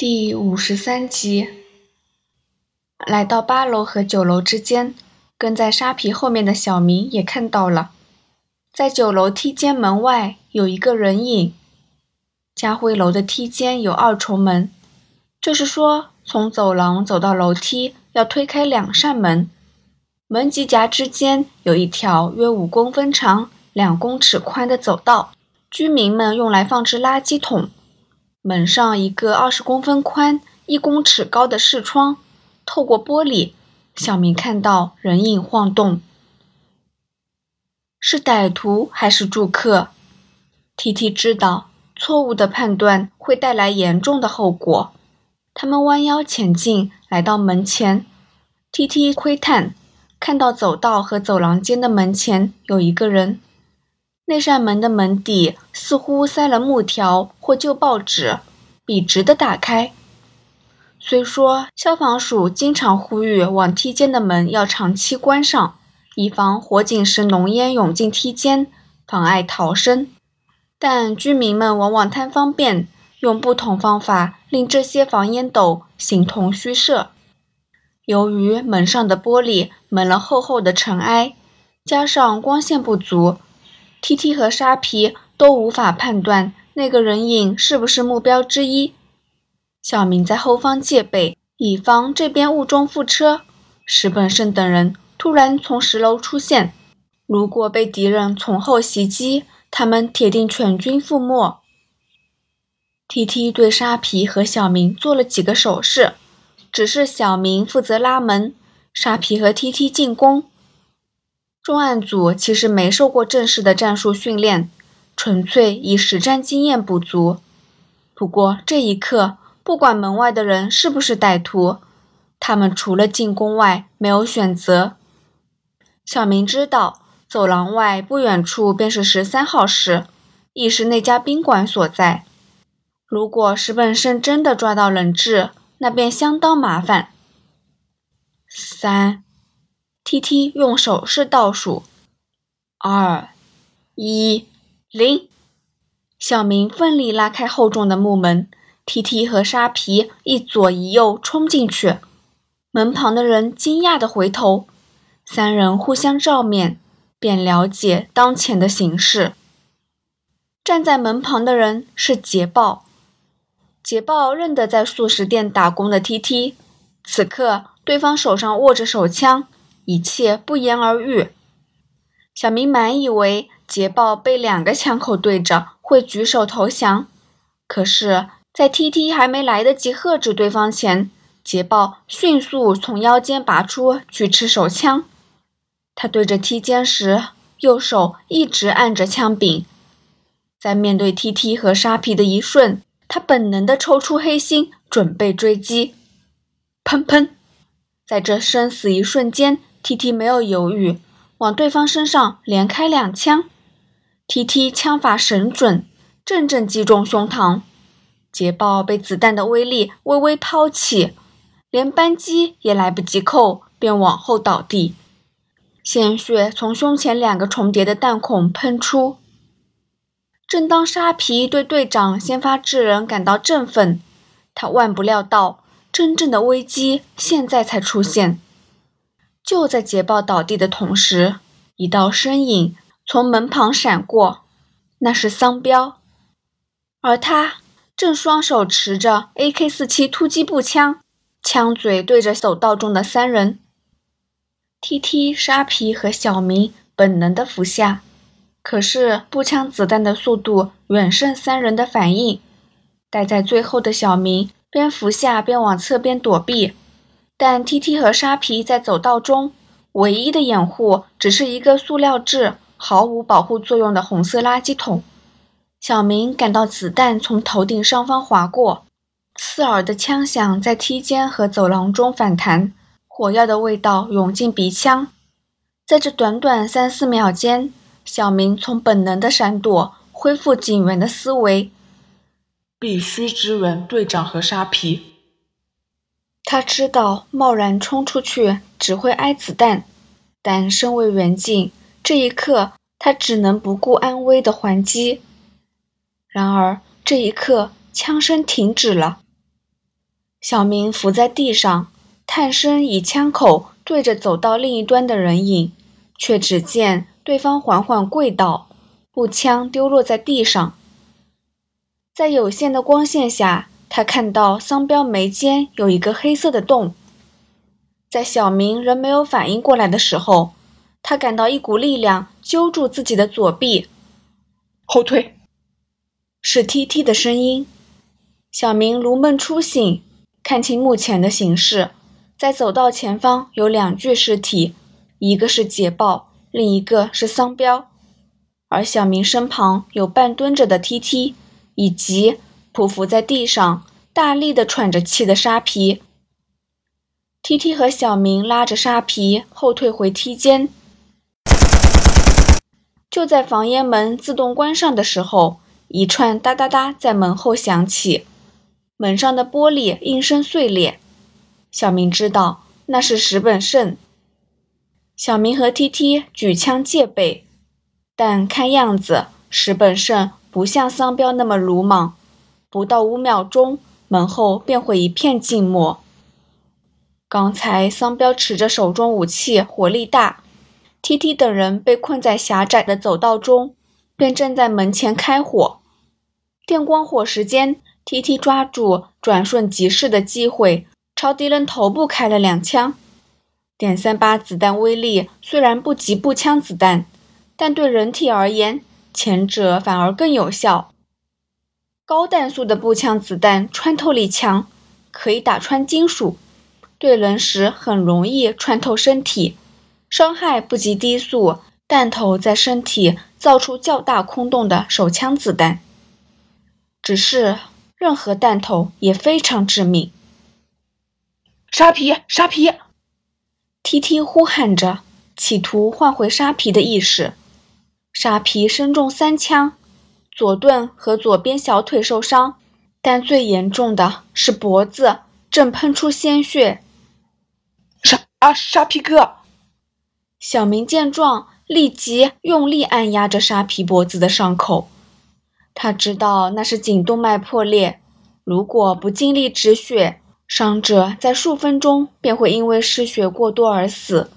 第五十三集，来到八楼和九楼之间，跟在沙皮后面的小明也看到了，在九楼梯间门外有一个人影。家辉楼的梯间有二重门，就是说从走廊走到楼梯要推开两扇门，门及夹之间有一条约五公分长、两公尺宽的走道，居民们用来放置垃圾桶。门上一个二十公分宽、一公尺高的视窗，透过玻璃，小明看到人影晃动。是歹徒还是住客？T T 知道错误的判断会带来严重的后果。他们弯腰前进，来到门前。T T 窥探，看到走道和走廊间的门前有一个人。那扇门的门底似乎塞了木条或旧报纸，笔直的打开。虽说消防署经常呼吁往梯间的门要长期关上，以防火警时浓烟涌进梯间，妨碍逃生，但居民们往往贪方便，用不同方法令这些防烟斗形同虚设。由于门上的玻璃蒙了厚厚的尘埃，加上光线不足。T T 和沙皮都无法判断那个人影是不是目标之一。小明在后方戒备，以防这边误中副车。石本胜等人突然从十楼出现，如果被敌人从后袭击，他们铁定全军覆没。T T 对沙皮和小明做了几个手势，只是小明负责拉门，沙皮和 T T 进攻。重案组其实没受过正式的战术训练，纯粹以实战经验补足。不过这一刻，不管门外的人是不是歹徒，他们除了进攻外没有选择。小明知道，走廊外不远处便是十三号室，亦是那家宾馆所在。如果石本胜真的抓到人质，那便相当麻烦。三。T T 用手势倒数，二、一、零。小明奋力拉开厚重的木门，T T 和沙皮一左一右冲进去。门旁的人惊讶地回头，三人互相照面，便了解当前的形势。站在门旁的人是捷豹，捷豹认得在素食店打工的 T T，此刻对方手上握着手枪。一切不言而喻。小明满以为捷豹被两个枪口对着会举手投降，可是，在 T T 还没来得及喝止对方前，捷豹迅速从腰间拔出举持手枪。他对着 T 肩时，右手一直按着枪柄。在面对 T T 和沙皮的一瞬，他本能地抽出黑心，准备追击。砰砰，在这生死一瞬间。T T 没有犹豫，往对方身上连开两枪。T T 枪法神准，正正击中胸膛。捷豹被子弹的威力微微抛起，连扳机也来不及扣，便往后倒地，鲜血从胸前两个重叠的弹孔喷出。正当沙皮对队长先发制人感到振奋，他万不料到真正的危机现在才出现。就在捷豹倒地的同时，一道身影从门旁闪过，那是桑彪，而他正双手持着 AK-47 突击步枪，枪嘴对着走道中的三人。T.T. 沙皮和小明本能的伏下，可是步枪子弹的速度远胜三人的反应，待在最后的小明边伏下边往侧边躲避。但 T T 和沙皮在走道中唯一的掩护，只是一个塑料制、毫无保护作用的红色垃圾桶。小明感到子弹从头顶上方划过，刺耳的枪响在梯间和走廊中反弹，火药的味道涌进鼻腔。在这短短三四秒间，小明从本能的闪躲恢复警员的思维，必须支援队长和沙皮。他知道贸然冲出去只会挨子弹，但身为远警，这一刻他只能不顾安危的还击。然而这一刻，枪声停止了。小明伏在地上，探身以枪口对着走到另一端的人影，却只见对方缓缓跪倒，步枪丢落在地上。在有限的光线下，他看到桑彪眉间有一个黑色的洞。在小明仍没有反应过来的时候，他感到一股力量揪住自己的左臂，后退。是 T T 的声音。小明如梦初醒，看清目前的形势，在走道前方有两具尸体，一个是捷豹，另一个是桑彪。而小明身旁有半蹲着的 T T，以及匍匐在地上大力的喘着气的沙皮。T T 和小明拉着沙皮后退回梯间，就在房檐门自动关上的时候，一串哒哒哒在门后响起，门上的玻璃应声碎裂。小明知道那是石本胜。小明和 T T 举枪戒备，但看样子石本胜不像桑彪那么鲁莽，不到五秒钟，门后便会一片静默。刚才桑彪持着手中武器，火力大。T T 等人被困在狭窄的走道中，便站在门前开火。电光火石间，T T 抓住转瞬即逝的机会，朝敌人头部开了两枪。点三八子弹威力虽然不及步枪子弹，但对人体而言，前者反而更有效。高弹速的步枪子弹穿透力强，可以打穿金属。对人时很容易穿透身体，伤害不及低速弹头在身体造出较大空洞的手枪子弹。只是任何弹头也非常致命。沙皮，沙皮！T T 呼喊着，企图唤回沙皮的意识。沙皮身中三枪，左盾和左边小腿受伤，但最严重的是脖子，正喷出鲜血。沙啊，沙皮哥！小明见状，立即用力按压着沙皮脖子的伤口。他知道那是颈动脉破裂，如果不尽力止血，伤者在数分钟便会因为失血过多而死。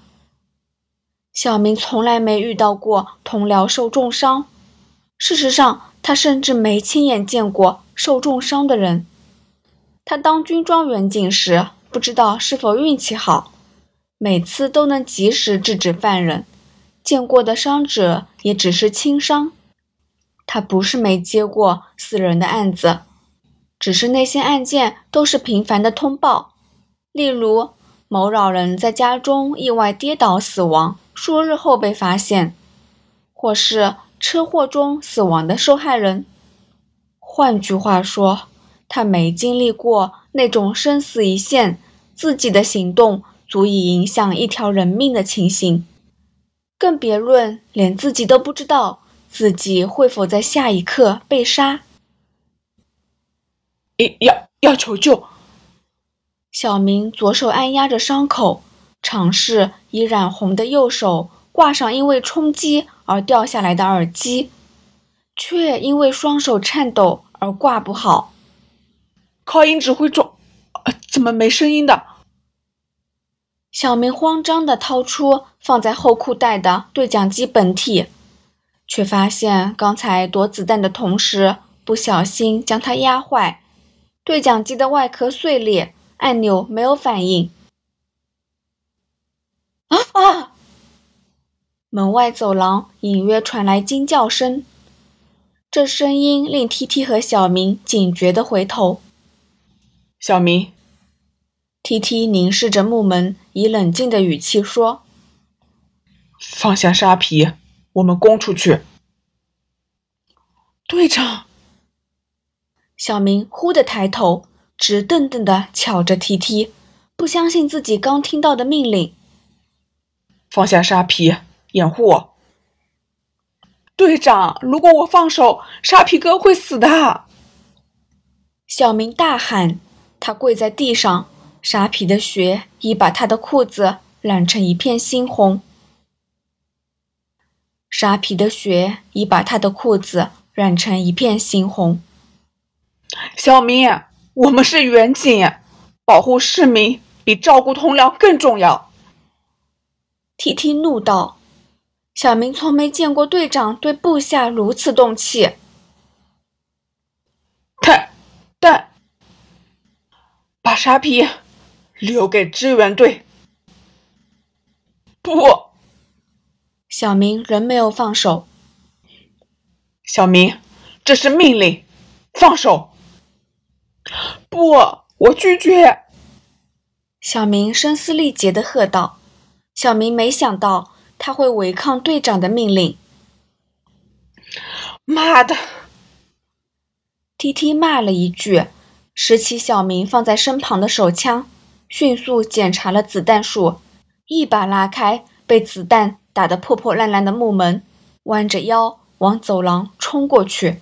小明从来没遇到过同僚受重伤，事实上，他甚至没亲眼见过受重伤的人。他当军装员警时，不知道是否运气好。每次都能及时制止犯人，见过的伤者也只是轻伤。他不是没接过死人的案子，只是那些案件都是频繁的通报，例如某老人在家中意外跌倒死亡，数日后被发现，或是车祸中死亡的受害人。换句话说，他没经历过那种生死一线，自己的行动。足以影响一条人命的情形，更别论连自己都不知道自己会否在下一刻被杀。要要求救！小明左手按压着伤口，尝试以染红的右手挂上因为冲击而掉下来的耳机，却因为双手颤抖而挂不好。靠音指挥中，怎么没声音的？小明慌张地掏出放在后裤袋的对讲机本体，却发现刚才躲子弹的同时不小心将它压坏，对讲机的外壳碎裂，按钮没有反应。啊 啊！门外走廊隐约传来惊叫声，这声音令 T T 和小明警觉地回头。小明。T T 凝视着木门，以冷静的语气说：“放下沙皮，我们攻出去。”队长，小明忽地抬头，直瞪瞪地瞧着 T T，不相信自己刚听到的命令：“放下沙皮，掩护我。”队长，如果我放手，沙皮哥会死的！小明大喊，他跪在地上。沙皮的血已把他的裤子染成一片猩红。沙皮的血已把他的裤子染成一片猩红。小明，我们是远景，保护市民比照顾同僚更重要。提提怒道：“小明从没见过队长对部下如此动气。”但但，把沙皮留给支援队。不，小明仍没有放手。小明，这是命令，放手！不，我拒绝！小明声嘶力竭的喝道。小明没想到他会违抗队长的命令。妈的！！T T 骂了一句，拾起小明放在身旁的手枪，迅速检查了子弹数，一把拉开被子弹打得破破烂烂的木门，弯着腰往走廊冲过去。